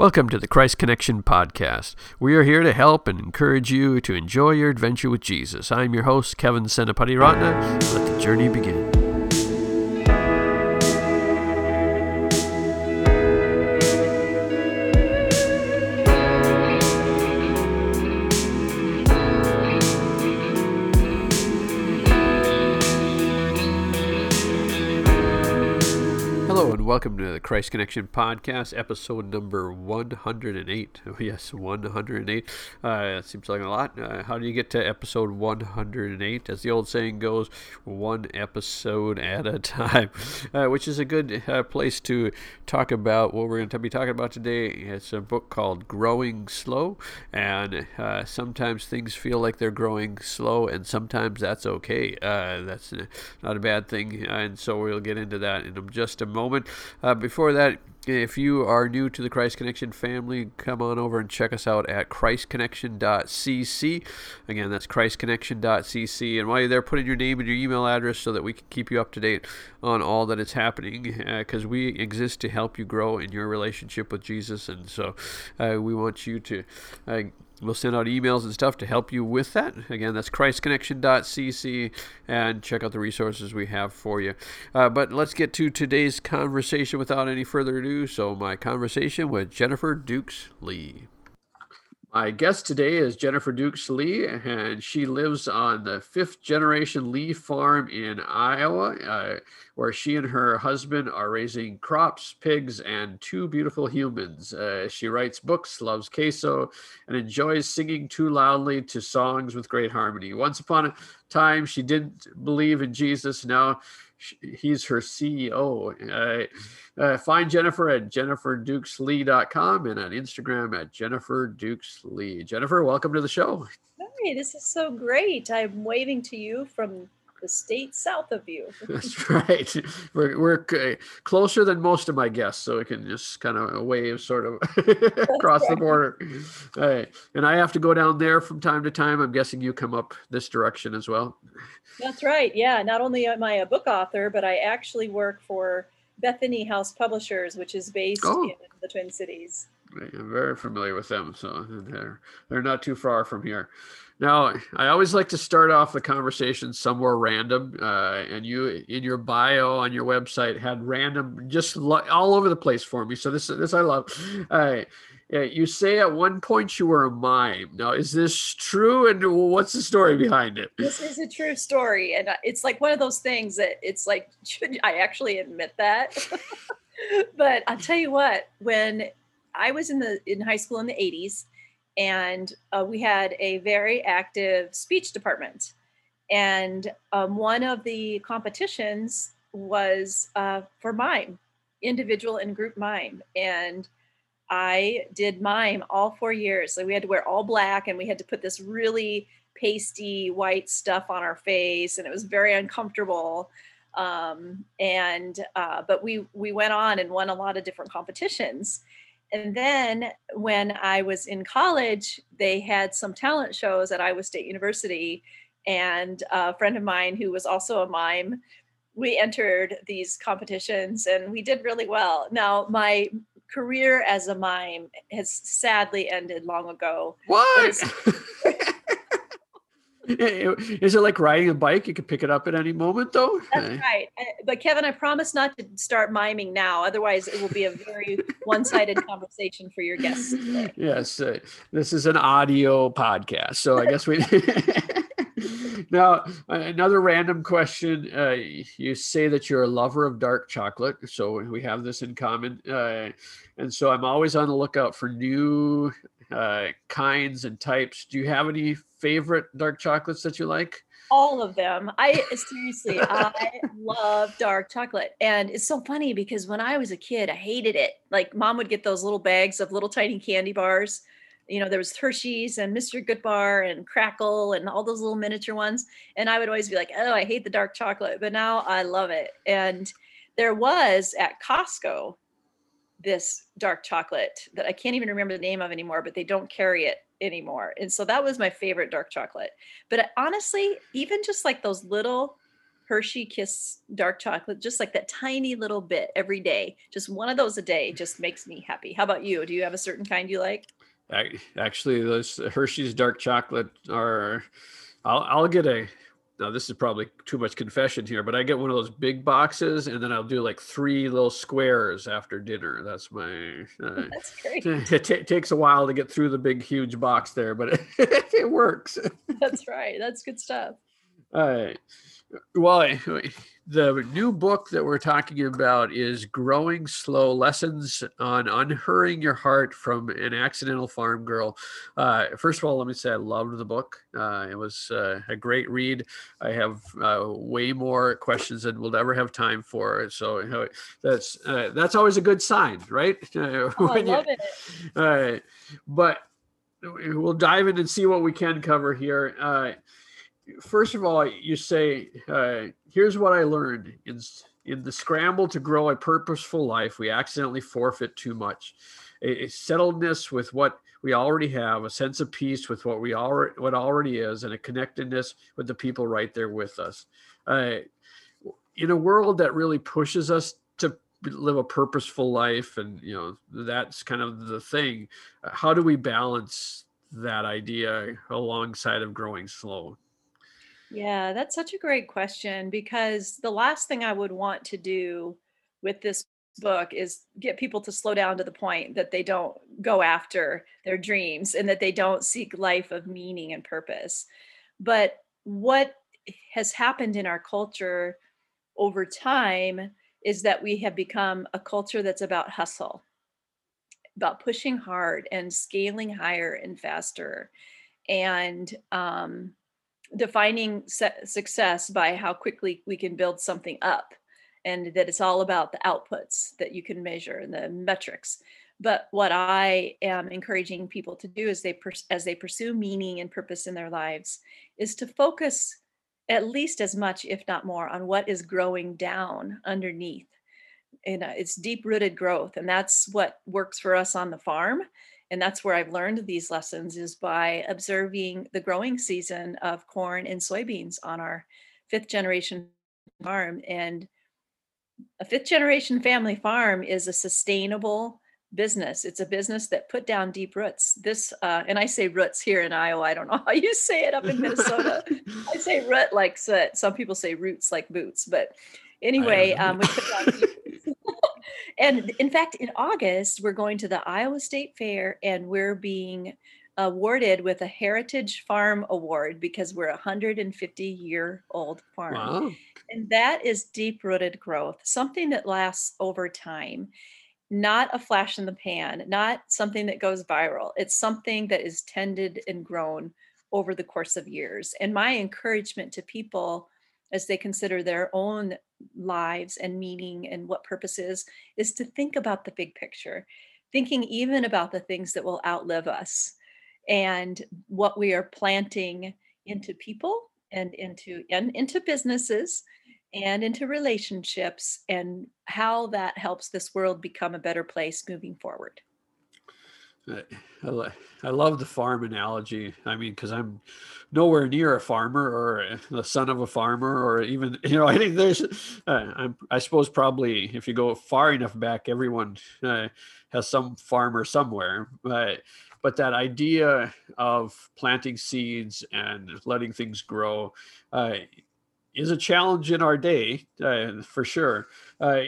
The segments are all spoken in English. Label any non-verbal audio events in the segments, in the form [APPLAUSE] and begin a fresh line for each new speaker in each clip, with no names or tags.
Welcome to the Christ Connection Podcast. We are here to help and encourage you to enjoy your adventure with Jesus. I'm your host, Kevin Senapati Ratna. Let the journey begin. Welcome to the Christ Connection Podcast, episode number 108. Oh, [LAUGHS] yes, 108. Uh, seems like a lot. Uh, how do you get to episode 108? As the old saying goes, one episode at a [LAUGHS] time, uh, which is a good uh, place to talk about what we're going to be talking about today. It's a book called Growing Slow, and uh, sometimes things feel like they're growing slow, and sometimes that's okay. Uh, that's not a bad thing, and so we'll get into that in just a moment. Uh, before that, if you are new to the Christ Connection family, come on over and check us out at christconnection.cc. Again, that's christconnection.cc. And while you're there, put in your name and your email address so that we can keep you up to date on all that is happening because uh, we exist to help you grow in your relationship with Jesus. And so uh, we want you to. We'll send out emails and stuff to help you with that. Again, that's christconnection.cc and check out the resources we have for you. Uh, but let's get to today's conversation without any further ado. So, my conversation with Jennifer Dukes Lee. My guest today is Jennifer Dukes Lee, and she lives on the fifth generation Lee farm in Iowa, uh, where she and her husband are raising crops, pigs, and two beautiful humans. Uh, she writes books, loves queso, and enjoys singing too loudly to songs with great harmony. Once upon a time, she didn't believe in Jesus. Now he's her CEO. Uh, uh, find Jennifer at jenniferdukeslee.com and on Instagram at jenniferdukeslee. Jennifer, welcome to the show.
Hey, this is so great. I'm waving to you from the state south of you. [LAUGHS]
That's right. We're, we're closer than most of my guests, so we can just kind of wave sort of [LAUGHS] across the border. All right. And I have to go down there from time to time. I'm guessing you come up this direction as well.
That's right. Yeah. Not only am I a book author, but I actually work for Bethany House Publishers, which is based oh. in the Twin Cities.
I'm very familiar with them, so they're they're not too far from here. Now, I always like to start off the conversation somewhere random, uh, and you in your bio on your website had random just lo- all over the place for me. So this this I love. Yeah, you say at one point you were a mime. Now, is this true? And what's the story behind it?
This is a true story, and it's like one of those things that it's like, should I actually admit that? [LAUGHS] but I'll tell you what, when I was in the in high school in the '80s, and uh, we had a very active speech department, and um, one of the competitions was uh, for mime, individual and group mime, and I did mime all four years. So we had to wear all black and we had to put this really pasty white stuff on our face and it was very uncomfortable. Um, and uh, but we we went on and won a lot of different competitions. And then when I was in college, they had some talent shows at Iowa State University. And a friend of mine who was also a mime we entered these competitions and we did really well. Now, my career as a mime has sadly ended long ago.
What? [LAUGHS] [LAUGHS] Is it like riding a bike? You can pick it up at any moment, though.
That's right. But Kevin, I promise not to start miming now. Otherwise, it will be a very [LAUGHS] one-sided conversation for your guests. Today.
Yes, uh, this is an audio podcast, so I guess we. [LAUGHS] now, another random question. Uh, you say that you're a lover of dark chocolate, so we have this in common. Uh, and so I'm always on the lookout for new uh, kinds and types. Do you have any favorite dark chocolates that you like?
All of them. I seriously, I love dark chocolate. And it's so funny because when I was a kid, I hated it. Like mom would get those little bags of little tiny candy bars you know, there was Hershey's and Mr. Goodbar and Krackel and all those little miniature ones. And I would always be like, oh, I hate the dark chocolate, but now I love it. And there was at Costco this dark chocolate that I can't even remember the name of anymore, but they don't carry it anymore. And so that was my favorite dark chocolate. But uh, honestly, even just like those little Hershey Kiss dark chocolate, just like that tiny little bit every day. Just one of those a day just makes me happy. How about you? Do you have a certain kind you like?
Actually, those Hershey's dark chocolate are. I'll, I'll get a now this is probably too much confession here, but I get one of those big boxes and then I'll do like three little squares after dinner. That's my.
Uh, [LAUGHS] That's great. [LAUGHS]
It t- takes a while to get through the big, huge box there, but it, [LAUGHS] it works.
That's right. That's good stuff.
All right. Well, the new book that we're talking about is Growing Slow Lessons on Unhurrying Your Heart from an Accidental Farm Girl. Uh, first of all, let me say I loved the book. Uh, it was uh, a great read. I have uh, way more questions than we'll ever have time for. So that's uh, that's always a good sign, right? [LAUGHS]
oh, I love you, it.
All right. But we'll dive in and see what we can cover here uh, first of all, you say, uh, "Here's what I learned: in in the scramble to grow a purposeful life, we accidentally forfeit too much. A, a settledness with what we already have, a sense of peace with what we already what already is, and a connectedness with the people right there with us. Uh, in a world that really pushes us to live a purposeful life, and you know that's kind of the thing. How do we balance?" that idea alongside of growing slow
yeah, that's such a great question because the last thing I would want to do with this book is get people to slow down to the point that they don't go after their dreams and that they don't seek life of meaning and purpose. But what has happened in our culture over time is that we have become a culture that's about hustle, about pushing hard and scaling higher and faster. And um, defining success by how quickly we can build something up and that it's all about the outputs that you can measure and the metrics. But what i am encouraging people to do as they as they pursue meaning and purpose in their lives is to focus at least as much if not more on what is growing down underneath. And uh, it's deep rooted growth and that's what works for us on the farm and that's where I've learned these lessons is by observing the growing season of corn and soybeans on our fifth generation farm. And a fifth generation family farm is a sustainable business. It's a business that put down deep roots. This, uh, and I say roots here in Iowa. I don't know [LAUGHS] how you say it up in Minnesota. I [LAUGHS] say root like some people say roots like boots, but anyway, um, we put down and in fact, in August, we're going to the Iowa State Fair and we're being awarded with a Heritage Farm Award because we're a 150 year old farm. Wow. And that is deep rooted growth, something that lasts over time, not a flash in the pan, not something that goes viral. It's something that is tended and grown over the course of years. And my encouragement to people as they consider their own lives and meaning and what purpose is, is to think about the big picture, thinking even about the things that will outlive us and what we are planting into people and into and into businesses and into relationships and how that helps this world become a better place moving forward.
I, I love the farm analogy. I mean, because I'm nowhere near a farmer or the son of a farmer, or even [LAUGHS] you know, I think there's. Uh, I'm, I suppose probably if you go far enough back, everyone uh, has some farmer somewhere. But but that idea of planting seeds and letting things grow uh, is a challenge in our day, uh, for sure uh,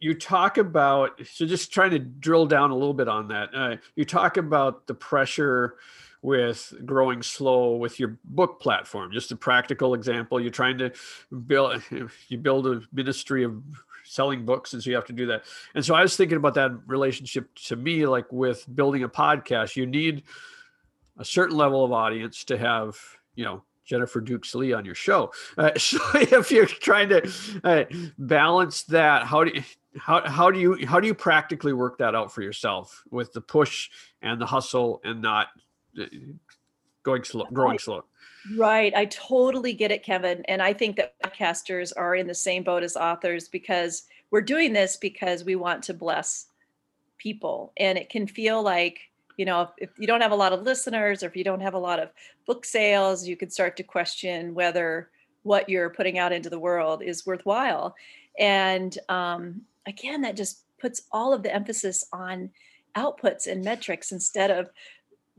you talk about so just trying to drill down a little bit on that. Uh, you talk about the pressure with growing slow with your book platform. Just a practical example you're trying to build you build a ministry of selling books and so you have to do that. And so i was thinking about that relationship to me like with building a podcast. You need a certain level of audience to have you know Jennifer Dukes Lee on your show. Uh, [LAUGHS] so if you're trying to uh, balance that, how do you, how how do you how do you practically work that out for yourself with the push and the hustle and not uh, going slow, growing
right.
slow?
Right, I totally get it, Kevin, and I think that podcasters are in the same boat as authors because we're doing this because we want to bless people, and it can feel like you know if, if you don't have a lot of listeners or if you don't have a lot of book sales, you could start to question whether what you're putting out into the world is worthwhile. And um, again, that just puts all of the emphasis on outputs and metrics instead of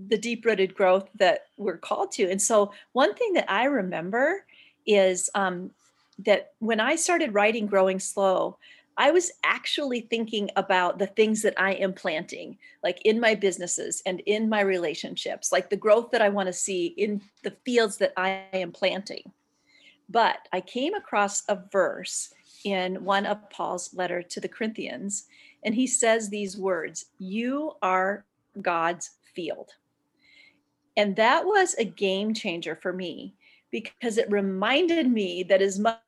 the deep rooted growth that we're called to. And so, one thing that I remember is um, that when I started writing Growing Slow, I was actually thinking about the things that I am planting, like in my businesses and in my relationships, like the growth that I want to see in the fields that I am planting. But I came across a verse in one of Paul's letter to the Corinthians, and he says these words You are God's field. And that was a game changer for me because it reminded me that as much,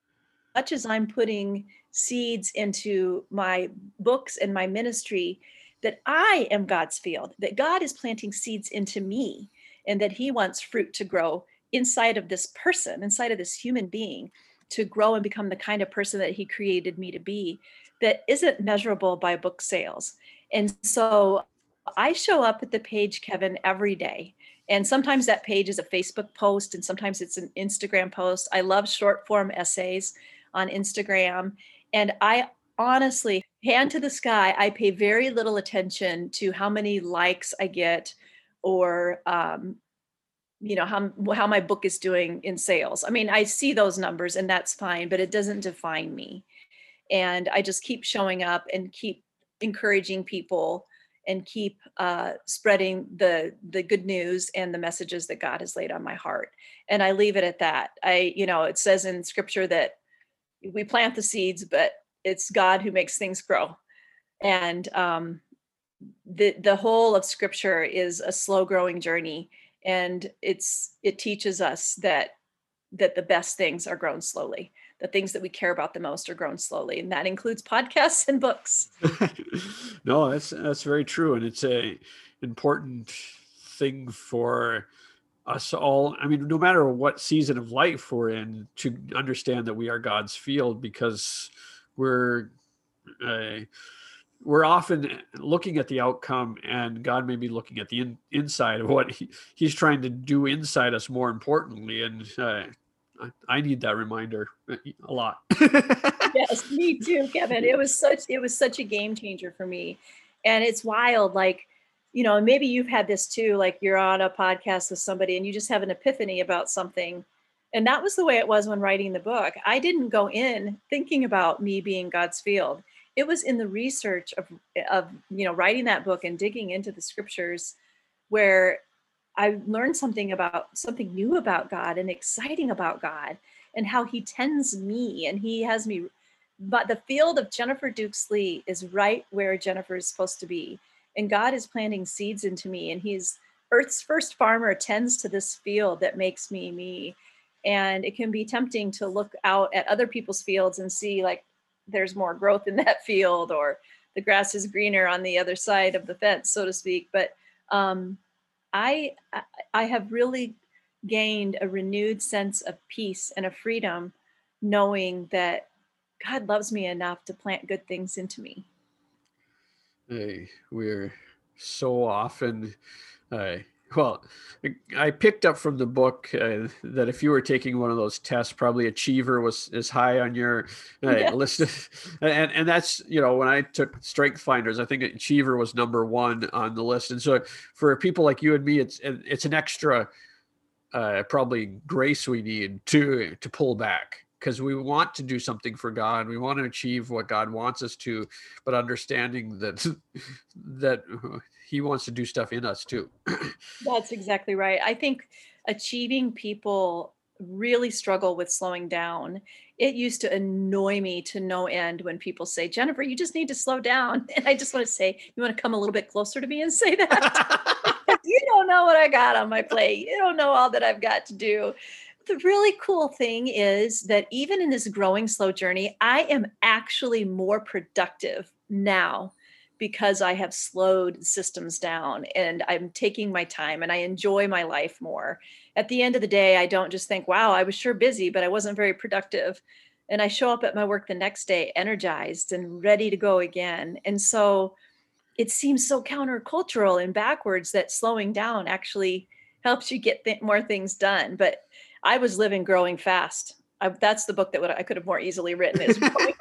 as I'm putting seeds into my books and my ministry, that I am God's field, that God is planting seeds into me, and that He wants fruit to grow inside of this person, inside of this human being, to grow and become the kind of person that He created me to be that isn't measurable by book sales. And so I show up at the page, Kevin, every day and sometimes that page is a Facebook post, and sometimes it's an Instagram post. I love short form essays on Instagram. And I honestly, hand to the sky, I pay very little attention to how many likes I get or, um, you know how how my book is doing in sales. I mean, I see those numbers and that's fine, but it doesn't define me. And I just keep showing up and keep encouraging people and keep uh, spreading the the good news and the messages that God has laid on my heart. And I leave it at that. I, you know, it says in Scripture that we plant the seeds, but it's God who makes things grow. And um, the the whole of Scripture is a slow growing journey, and it's it teaches us that that the best things are grown slowly. The things that we care about the most are grown slowly and that includes podcasts [LAUGHS] and books. [LAUGHS]
No that's that's very true and it's a important thing for us all i mean no matter what season of life we're in to understand that we are god's field because we're uh, we're often looking at the outcome and god may be looking at the in, inside of what he, he's trying to do inside us more importantly and uh, I need that reminder a lot. [LAUGHS]
yes, me too, Kevin. It was such it was such a game changer for me. And it's wild like you know, maybe you've had this too like you're on a podcast with somebody and you just have an epiphany about something. And that was the way it was when writing the book. I didn't go in thinking about me being God's field. It was in the research of of you know, writing that book and digging into the scriptures where I learned something about something new about God and exciting about God and how he tends me and he has me but the field of Jennifer Dukes Lee is right where Jennifer is supposed to be. And God is planting seeds into me. And He's Earth's first farmer tends to this field that makes me me. And it can be tempting to look out at other people's fields and see like there's more growth in [LAUGHS] that field or the grass is greener on the other side of the fence, so to speak. But um, I I have really gained a renewed sense of peace and a freedom knowing that God loves me enough to plant good things into me.
Hey, we're so often uh, well, I picked up from the book uh, that if you were taking one of those tests, probably achiever was is high on your uh, yes. [LAUGHS] list, and and that's you know when I took Strength Finders, I think achiever was number one on the list, and so for people like you and me, it's it's an extra uh, probably grace we need to to pull back because we want to do something for God. We want to achieve what God wants us to, but understanding that [LAUGHS] that he wants to do stuff in us too. [CLEARS THROAT]
That's exactly right. I think achieving people really struggle with slowing down. It used to annoy me to no end when people say, Jennifer, you just need to slow down. [LAUGHS] And I just want to say, you want to come a little bit closer to me and say that? [LAUGHS] [LAUGHS] you don't know what I got on my plate. You don't know all that I've got to do. The really cool thing is that even in this growing slow journey, I am actually more productive now because I have slowed systems down and I'm taking my time and I enjoy my life more. At the end of the day, I don't just think, wow, I was sure busy, but I wasn't very productive. And I show up at my work the next day energized and ready to go again. And so it seems so countercultural and backwards that slowing down actually helps you get th- more things done. But I was living growing fast I, that's the book that would, I could have more easily written is [LAUGHS] growing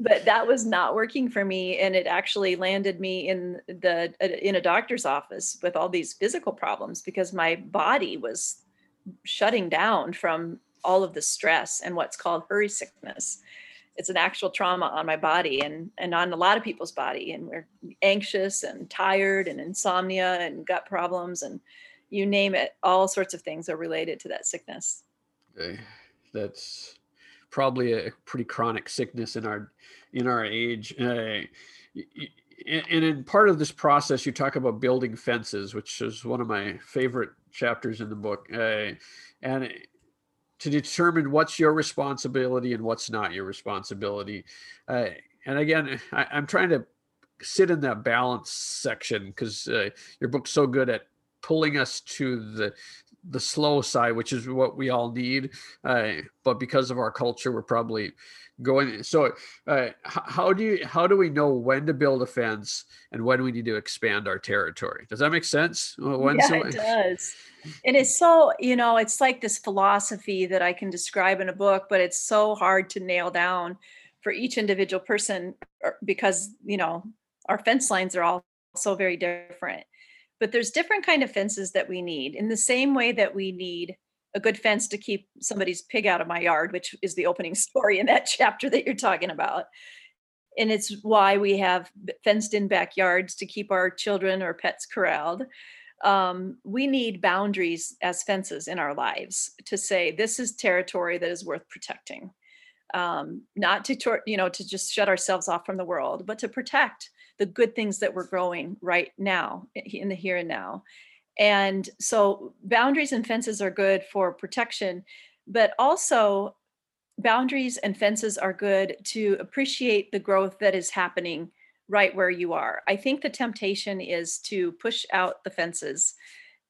But that was not working for me, and it actually landed me in the uh, in a doctor's office with all these physical problems because my body was shutting down from all of the stress and what's called hurry sickness it's an actual trauma on my body and and on a lot of people's body and we're anxious and tired and insomnia and gut problems and you name it all sorts of things are related to that sickness
okay. that's probably a pretty chronic sickness in our in our age uh, and in part of this process you talk about building fences which is one of my favorite chapters in the book uh, and to determine what's your responsibility and what's not your responsibility. Uh, and again, I, am trying to sit in that balance section because uh, your book's so good at pulling us to the the slow side, which is what we all need. Uh, but because of our culture, we're probably going. So, uh, how do you how do we know when to build a fence and when we need to expand our territory? Does that make sense?
When yeah, so, it does. And It is so you know it's like this philosophy that I can describe in a book, but it's so hard to nail down for each individual person er, because you know our fence lines are all so very different but there's different kind of fences that we need in the same way that we need a good fence to keep somebody's pig out of my yard which is the opening [LAUGHS] story in that chapter that you're talking about. And it's why we have fenced in backyards to keep our children or pets corralled. Um, we need boundaries as fences in our lives to say this is territory that is worth protecting. Um, not to you know to just shut ourselves off from the world but to protect the good things that we're growing right now in the here and now. And so boundaries and fences are good for protection, but also boundaries and fences are good to appreciate the growth that is happening right where you are. I think the temptation is to push out the fences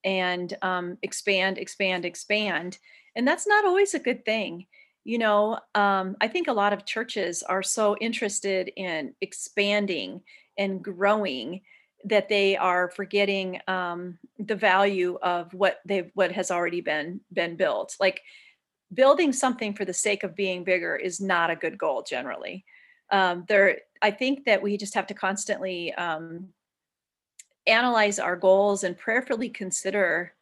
and um, expand, expand, expand. And that's not always a good thing. You know, um, I think a lot of churches are so interested in expanding and growing that they are forgetting um, the value of what they what has already been been built. Like building something for the sake of being bigger is not a good goal generally. Um, there i think that we just have to constantly um, analyze our goals and prayerfully consider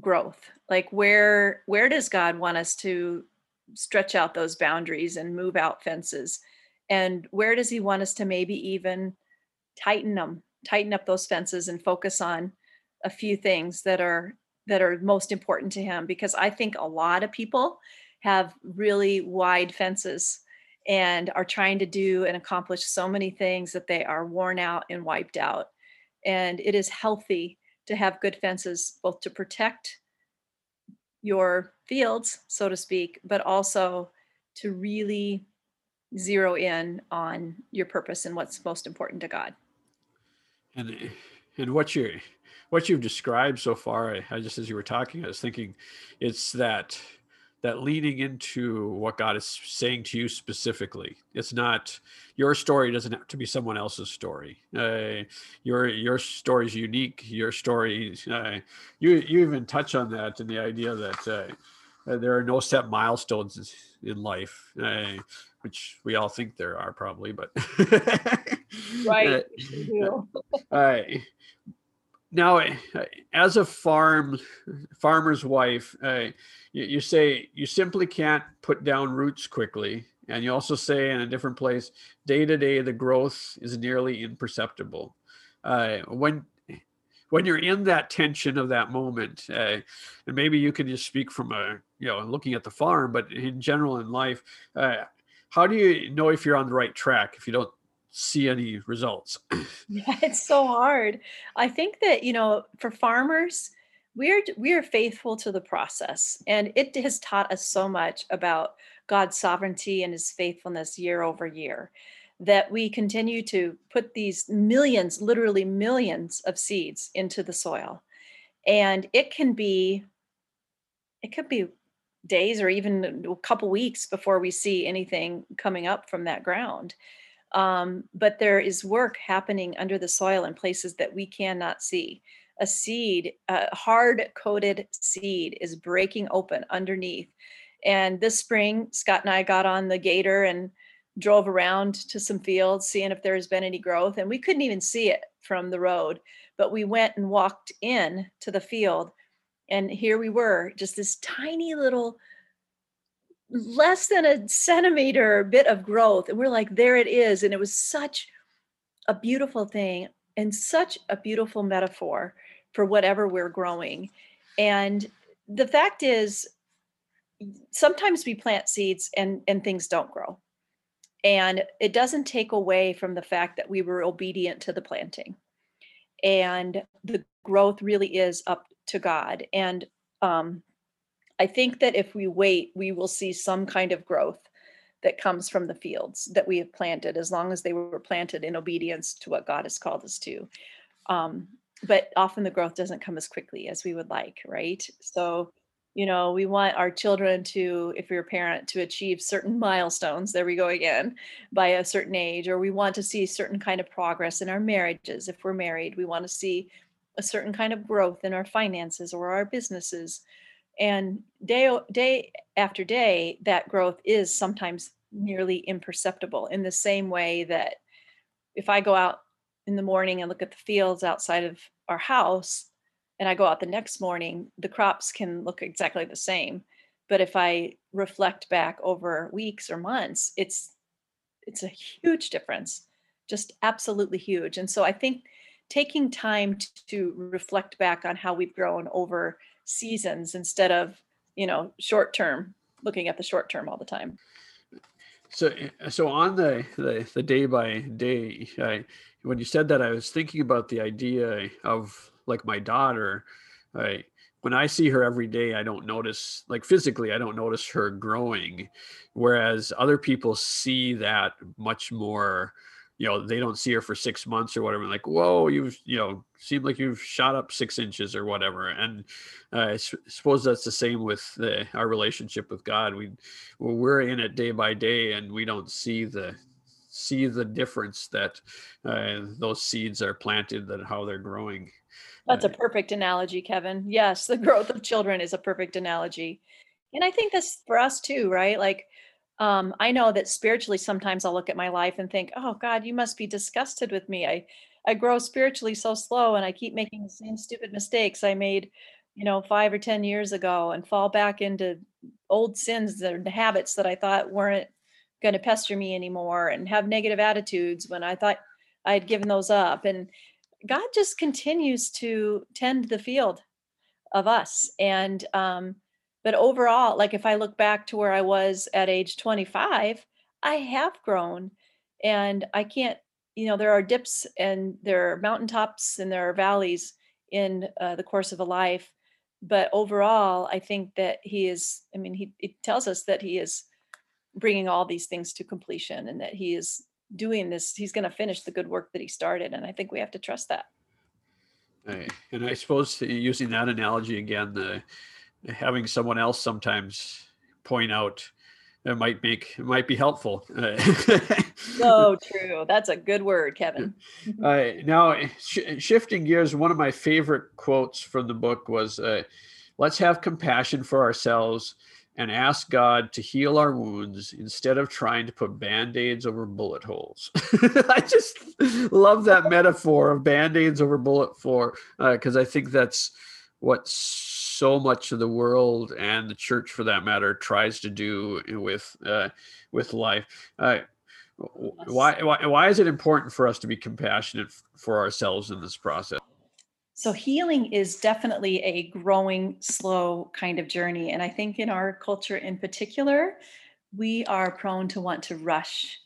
growth. Like where where does god want us to stretch out those boundaries and move out fences and where does he want us to maybe even tighten them tighten up those fences and focus on a few things that are that are most important to him? Because i think a lot of people have really wide fences and are trying to do and accomplish so many things that they are worn out and wiped out. And it is healthy to have good fences both to protect your fields so to speak but also to really zero in on your purpose and what's most important to God.
And and what you what you've described so far, I, I just as you were talking, I was thinking, it's that that leaning into what God is saying to you specifically. It's not your story doesn't have to be someone else's story. Uh, your your story is unique. Your story, uh, you you even touch on that in the idea that uh, there are no set milestones in life. Uh, which we all think there are probably, but [LAUGHS]
right.
uh, now, as a farm farmer's wife, uh, you, you, say you simply can't put down roots quickly, and you also say in a different place, day to day the growth is nearly imperceptible. Uh, when when you're in that tension of that moment, uh, and maybe you can just speak from a you know looking at the farm, but in general in life, uh, how do you know if you're on the right track if you don't see any results? [CLEARS THROAT]
yeah, it's so hard. I think that, you know, for farmers, we're we are faithful to the process and it has taught us so much about God's sovereignty and his faithfulness year over year that we continue to put these millions literally millions of seeds into the soil and it can be it could be days or even a couple weeks before we see anything coming up from that ground. Um, but there is work happening under the soil in places that we cannot see. A seed, a hard coated seed, is breaking open underneath. And this spring, Scott and I got on the gator and drove around to some fields, seeing if there has been any growth. And we couldn't even see it from the road, but we went and walked in to the field. And here we were, just this tiny little, less than a centimeter bit of growth. And we're like, there it is. And it was such a beautiful thing and such a beautiful metaphor for whatever we're growing. And the fact is, sometimes we plant seeds and, and things don't grow. And it doesn't take away from the fact that we were obedient to the planting. And the growth really is up to God. And um, I think that if we wait, we will see some kind of growth that comes from the fields that we have planted, as long as they were planted in obedience to what God has called us to. Um, but often the growth doesn't come as quickly as we would like, right? So, you know, we want our children to, if you're a parent, to achieve certain milestones. There we go again, by a certain age, or we want to see certain kind of progress in our marriages. If we're married, we want to see a certain kind of growth in our finances or our businesses and day day after day that growth is sometimes nearly imperceptible in the same way that if i go out in the morning and look at the fields outside of our house and i go out the next morning the crops can look exactly the same. But if i reflect back over weeks or months it's it's a huge difference just absolutely huge. And so i think taking time to reflect back on how we've grown over seasons instead of you know short term looking at the short term all the time.
So eh, so on the the, the day by day I, when you said that i was thinking about the idea of like my daughter when i see her every day i don't notice like physically i don't notice her growing. Whereas other people see that much more you know they don't see her for six months or whatever like whoa you've you know seem like you've shot up six inches or whatever. And uh, I suppose that's the same with the, our relationship with god. We we're in it day by day and we don't see the see the difference that uh, those seeds are planted that how they're growing
that's a uh, perfect analogy kevin yes the growth of children is a perfect analogy and i think this for us too right like um, I know that spiritually, sometimes I'll look at my life and think, "Oh God, you must be disgusted with me. I I grow spiritually so slow, and I keep making the same stupid mistakes I made, you know, five or ten years ago, and fall back into old sins and habits that I thought weren't going to pester me anymore, and have negative attitudes when I thought I had given those up." And God just continues to tend the field of us, and um, but overall, like if I look back to where I was at age 25, I have grown and I can't, you know, there are dips and there are mountaintops and there are valleys in uh, the course of a life. But overall, I think that he is, I mean, he it tells us that he is bringing all these things to completion and that he is doing this, he's going to finish the good work that he started. And I think we have to trust that. right.
And I suppose using that analogy again, the, having someone else sometimes point out it might make it might be helpful. [LAUGHS]
so true. That's a good word, Kevin. [LAUGHS]
uh, now, sh- shifting gears, one of my favorite quotes from the book was, uh, "Let's have compassion for ourselves and ask God to heal our wounds instead of trying to put band-aids over bullet holes." [LAUGHS] I just love that metaphor of band-aids over bullet for because uh, I think that's what so much of the world and the church for that matter tries to do with uh, with life. Uh, why, why why is it important for us to be compassionate for ourselves in this process
so healing is definitely a growing slow kind of journey and i think in our culture in particular we are prone to want to rush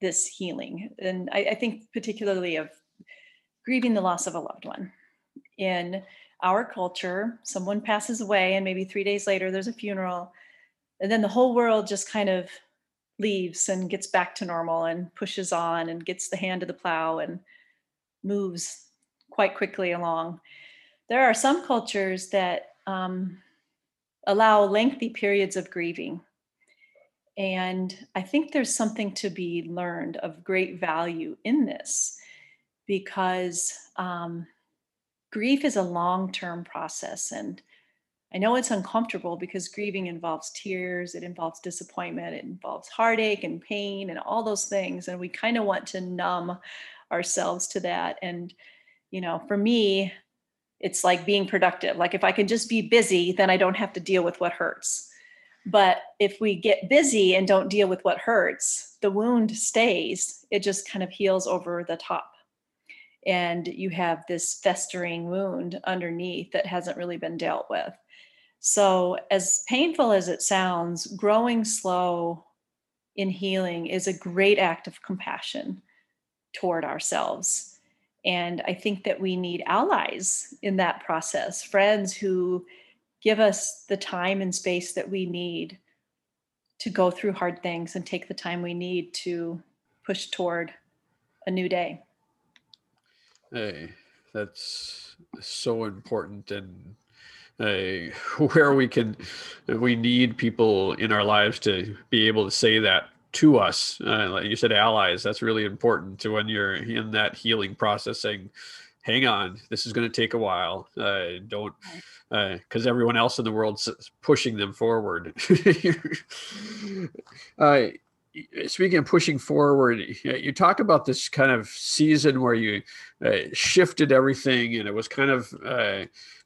this healing and i, I think particularly of grieving the loss of a loved one. In our culture, someone passes away, and maybe three days later there's a funeral, and then the whole world just kind of leaves and gets back to normal and pushes on and gets the hand to the plow and moves quite quickly along. There are some cultures that um, allow lengthy periods of grieving. And I think there's something to be learned of great value in this because um, grief is a long term process. And I know it's uncomfortable because grieving involves tears, it involves disappointment, it involves heartache and pain and all those things. And we kind of want to numb ourselves to that. And, you know, for me, it's like being productive. Like if I can just be busy, then I don't have to deal with what hurts. But if we get busy and don't deal with what hurts, the wound stays. It just kind of heals over the top. And you have this festering wound underneath that hasn't really been dealt with. So, as painful as it sounds, growing slow in healing is a great act of compassion toward ourselves. And I think that we need allies in that process, friends who give us the time and space that we need to go through hard things and take the time we need to push toward a new day.
Hey, that's so important and [LAUGHS] where we can we need people in our lives to be able to say that to us uh, like you said allies that's really important to when you're in that healing process saying hang on this is going to take a while uh, don't because uh, everyone else in the world's pushing them forward. [LAUGHS] Uh, speaking of pushing forward you talk about this kind of season where you uh, shifted everything and it was kind of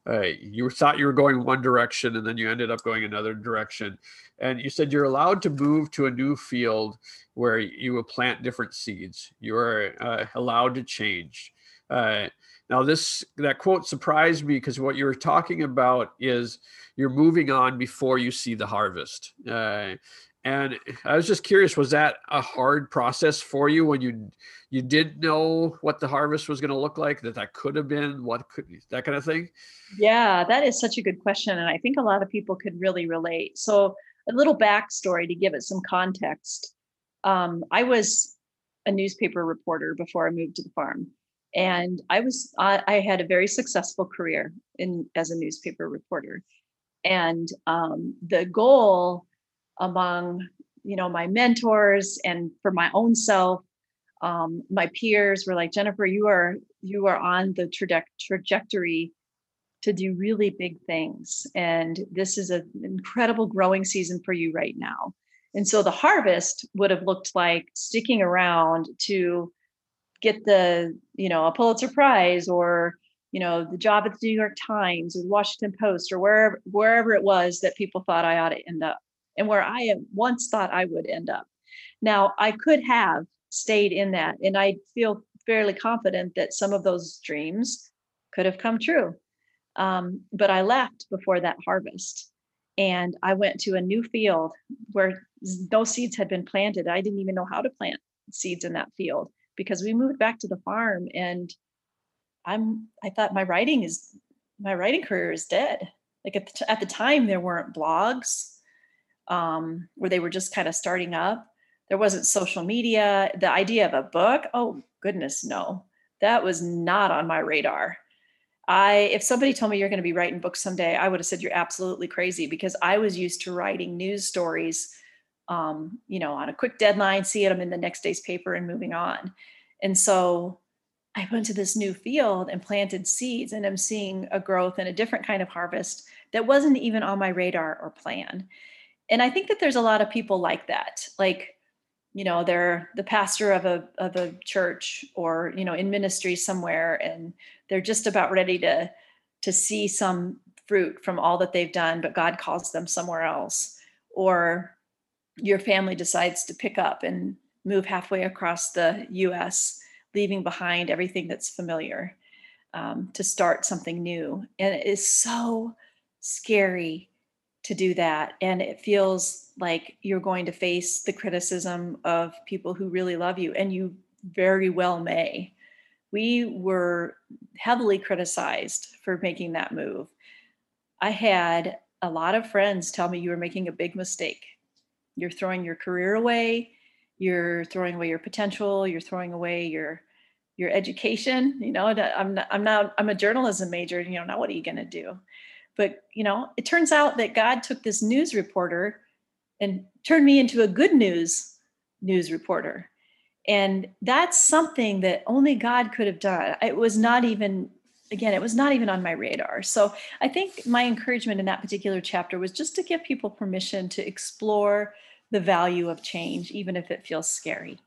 uh, you thought you were going one direction and then you ended up going another direction. And you said you're allowed to move to a new field where you will plant different seeds. You are uh, allowed to change. Uh, now this that quote surprised me because what you were talking about is you're moving on before you see the harvest. Uh, and I was just curious, was that a hard process for you when you you didn't know what the harvest was going to look like? That that could have been what could that kind of thing?
Yeah, that is such a good question, and I think a lot of people could really relate. So, a little backstory to give it some context. Um, I was a newspaper reporter before I moved to the farm, and I was I, I had a very successful career in as a newspaper reporter, and um, the goal among you know my mentors and for my own self um, my peers were like jennifer you are you are on the traje- trajectory to do really big things and this is an incredible growing season for you right now. And so the harvest would have looked like sticking around to get the you know a pulitzer prize or you know the job at the new york times or washington post or wherever wherever it was that people thought i ought to end up and where I once thought I would end up. Now, I could have stayed in that, and I feel fairly confident that some of those dreams could have come true. Um, but I left before that harvest and I went to a new field where no seeds had been planted. I didn't even know how to plant seeds in that field because we moved back to the farm and I'm I thought my writing is my writing career is dead. Like at the, at the time there weren't blogs um, where they were just kind of starting up. There wasn't social media. The idea of a book, oh goodness, no, that was not on my radar. I, if somebody told me you're going to be writing books someday, I would have said you're absolutely crazy because I was used to writing news stories, um, you know, on a quick deadline, seeing them in the next day's paper and moving on. And so I went to this new field and planted seeds, and I'm seeing a growth and a different kind of harvest that wasn't even on my radar or plan and i think that there's a lot of people like that like you know they're the pastor of a of a church or you know in ministry somewhere and they're just about ready to to see some fruit from all that they've done but god calls them somewhere else. Or your family decides to pick up and move halfway across the us leaving behind everything that's familiar um, to start something new. And it is so scary to do that. And it feels like you're going to face the criticism of people who really love you, and you very well may. We were heavily criticized for making that move. I had a lot of friends tell me you were making a big mistake. You're throwing your career away, you're throwing away your potential, you're throwing away your your education you know i'm not, i'm not i'm a journalism major you know now what are you going to do but, you know, it turns out that God took this news reporter and turned me into a good news news reporter. And that's something that only God could have done. It was not even again, it was not even on my radar. So I think my encouragement in that particular chapter was just to give people permission to explore the value of change, even if it feels scary.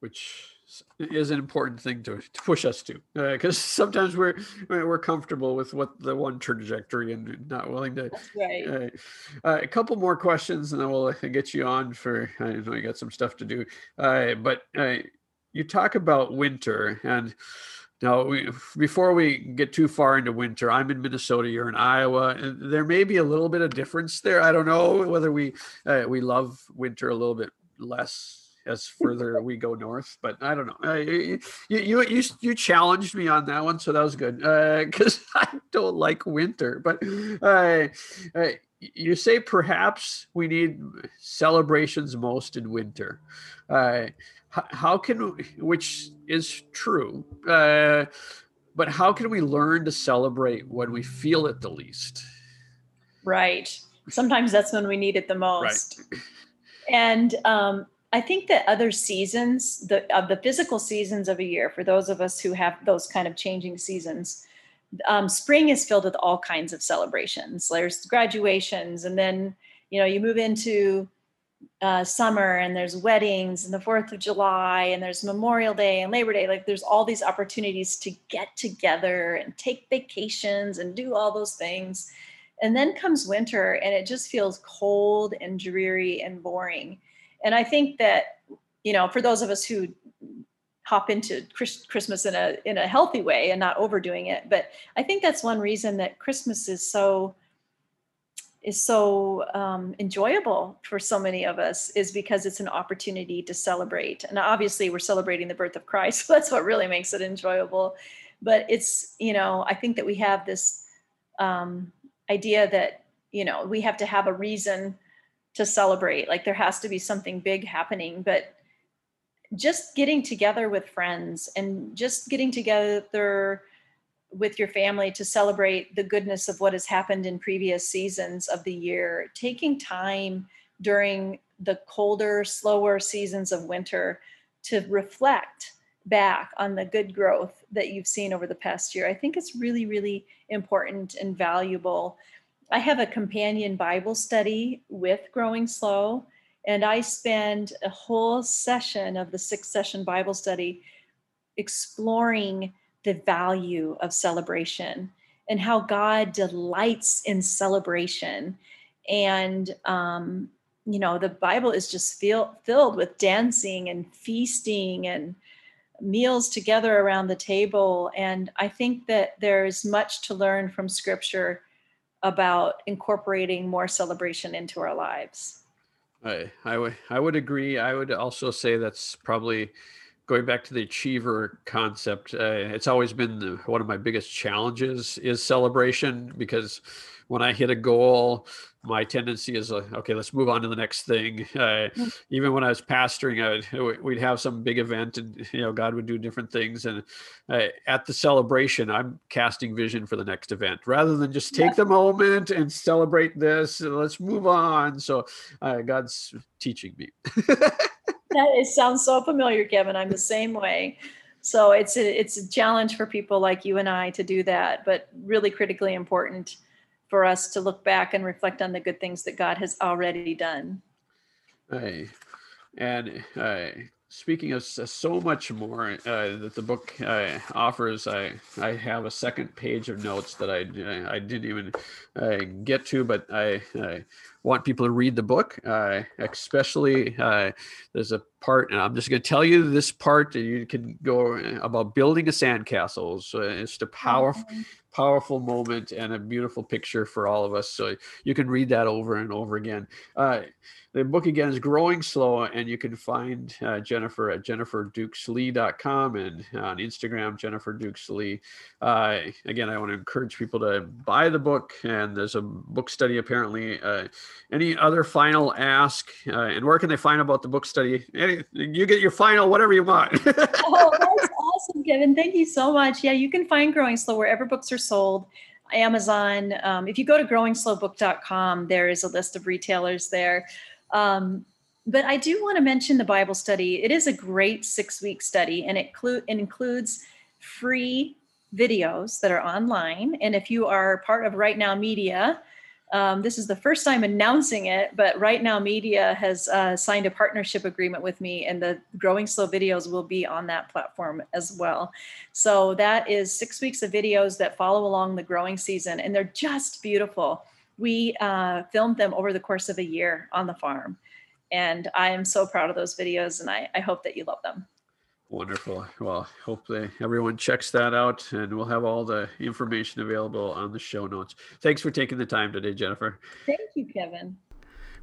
Which is an important thing to, to push us to because uh, sometimes we're we're comfortable with what the one trajectory and not willing to
right.
Uh, uh, a couple more questions and then we'll get you on for i know you got some stuff to do uh, but uh, you talk about winter and now, we, before we get too far into winter, I'm in Minnesota. You're in Iowa. And there may be a little bit of difference there. I don't know whether we uh, we love winter a little bit less as further we go north, but I don't know. Uh, you, you you you challenged me on that one, so that was good because uh, [LAUGHS] I don't like winter. But uh, uh, you say perhaps we need celebrations most in winter. Uh, how can which is true uh, but how can we learn to celebrate when we feel it the least
right sometimes that's when we need it the most right. and um, i think that other seasons the of the physical seasons of a year for those of us who have those kind of changing seasons um, spring is filled with all kinds of celebrations there's graduations and then you know you move into uh, summer and there's weddings and the Fourth of July and there's Memorial Day and Labor Day. Like there's all these opportunities to get together and take vacations and do all those things. And then comes winter and it just feels cold and dreary and boring. And I think that, you know, for those of us who hop into Christmas in a in a healthy way and not overdoing it, but I think that's one reason that Christmas is so is so um, enjoyable for so many of us is because it's an opportunity to celebrate. And obviously, we're celebrating the birth of Christ. [LAUGHS] So that's what really makes it enjoyable. But it's, you know, I think that we have this um, idea that, you know, we have to have a reason to celebrate. Like there has to be something big happening. But just getting together with friends and just getting together with your family to celebrate the goodness of what has happened in previous seasons of the year, taking time during the colder, slower seasons of winter to reflect back on the good growth that you've seen over the past year. I think it's really, really important and valuable. I have a companion Bible study with Growing Slow, and I spend a whole session of the six session Bible study exploring the value of celebration and how God delights in celebration. And, um, you know, the Bible is just feel, filled with dancing and feasting and meals together around the table. And I think that there's much to learn from scripture about incorporating more celebration into our lives.
I, I would would agree. I would also say that's probably going back to the achiever concept, uh, it's always been the, one of my biggest challenges is celebration because when I hit a goal, my tendency is like, okay, let's move on to the next thing. Uh, mm. even when I was pastoring, I would, we'd have some big event, and you know, God would do different things. And uh, at the celebration, I'm casting vision for the next event rather than just take yeah. the moment and celebrate this. And let's move on. So uh, God's teaching me. [LAUGHS] [LAUGHS]
that is, sounds so familiar, Kevin. I'm the same way. So it's a, it's a challenge for people like you and I to do that, but really critically important for us to look back and reflect on the good things that God has already done.
Hey, and uh, speaking of so much more uh, that the book uh, offers, I I have a second page of notes that I I didn't even uh, get to, but I, I, want people to read the book. Uh, especially uh, there's a part, and I'm just going to tell you this part. You can go about building a sandcastle. So it's a powerful. Mm-hmm. Powerful moment and a beautiful picture for all of us. So you can read that over and over again. Uh, the book again is growing slow and you can find uh, jennifer at jenniferdukeslee.com and on instagram jennifer dukeslee uh, again i want to encourage people to buy the book and there's a book study apparently uh, any other final ask uh, and where can they find about the book study any, you get your final whatever you want [LAUGHS]
oh that's awesome kevin thank you so much yeah you can find growing slow wherever books are sold Amazon. Um, if you go to growingslowbook.com, there is a list of retailers there. Um, but I do want to mention the Bible study. It is a great six week study and it, clu- it includes free videos that are online. And if you are part of Right Now Media, um, this is the first time announcing it, but Right Now Media has uh, signed a partnership agreement with me, and the Growing Slow videos will be on that platform as well. So that is six weeks of videos that follow along the growing season, and they're just beautiful. We uh, filmed them over the course of a year on the farm, and I am so proud of those videos, and I, I hope that you love them.
Wonderful. Well, hopefully everyone checks that out and we'll have all the information available on the show notes. Thanks for taking the time today, Jennifer.
Thank you, Kevin.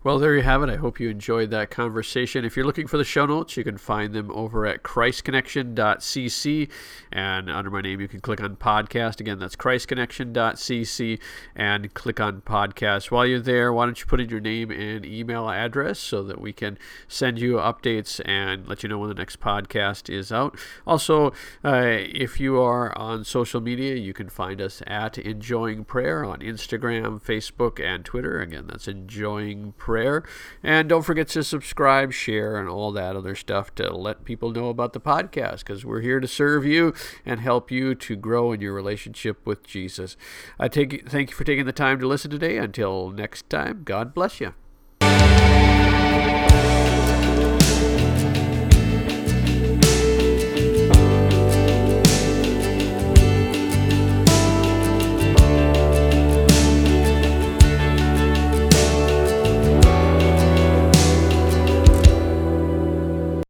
Well, there you have it. I hope you enjoyed that conversation. If you're looking for the show notes, you can find them over at christconnection.cc. And under my name, you can click on podcast. Again, that's christconnection.cc and click on podcast. While you're there, why don't you put in your name and email address so that we can send you updates and let you know when the next podcast is out. Also, uh, if you are on social media, you can find us at Enjoying Prayer on Instagram, Facebook, and Twitter. Again, that's Enjoying Prayer prayer. And don't forget to subscribe, share, and all that other stuff to let people know about the podcast because we're here to serve you and help you to grow in your relationship with Jesus. I take thank you for taking the time to listen today. Until next time, God bless you.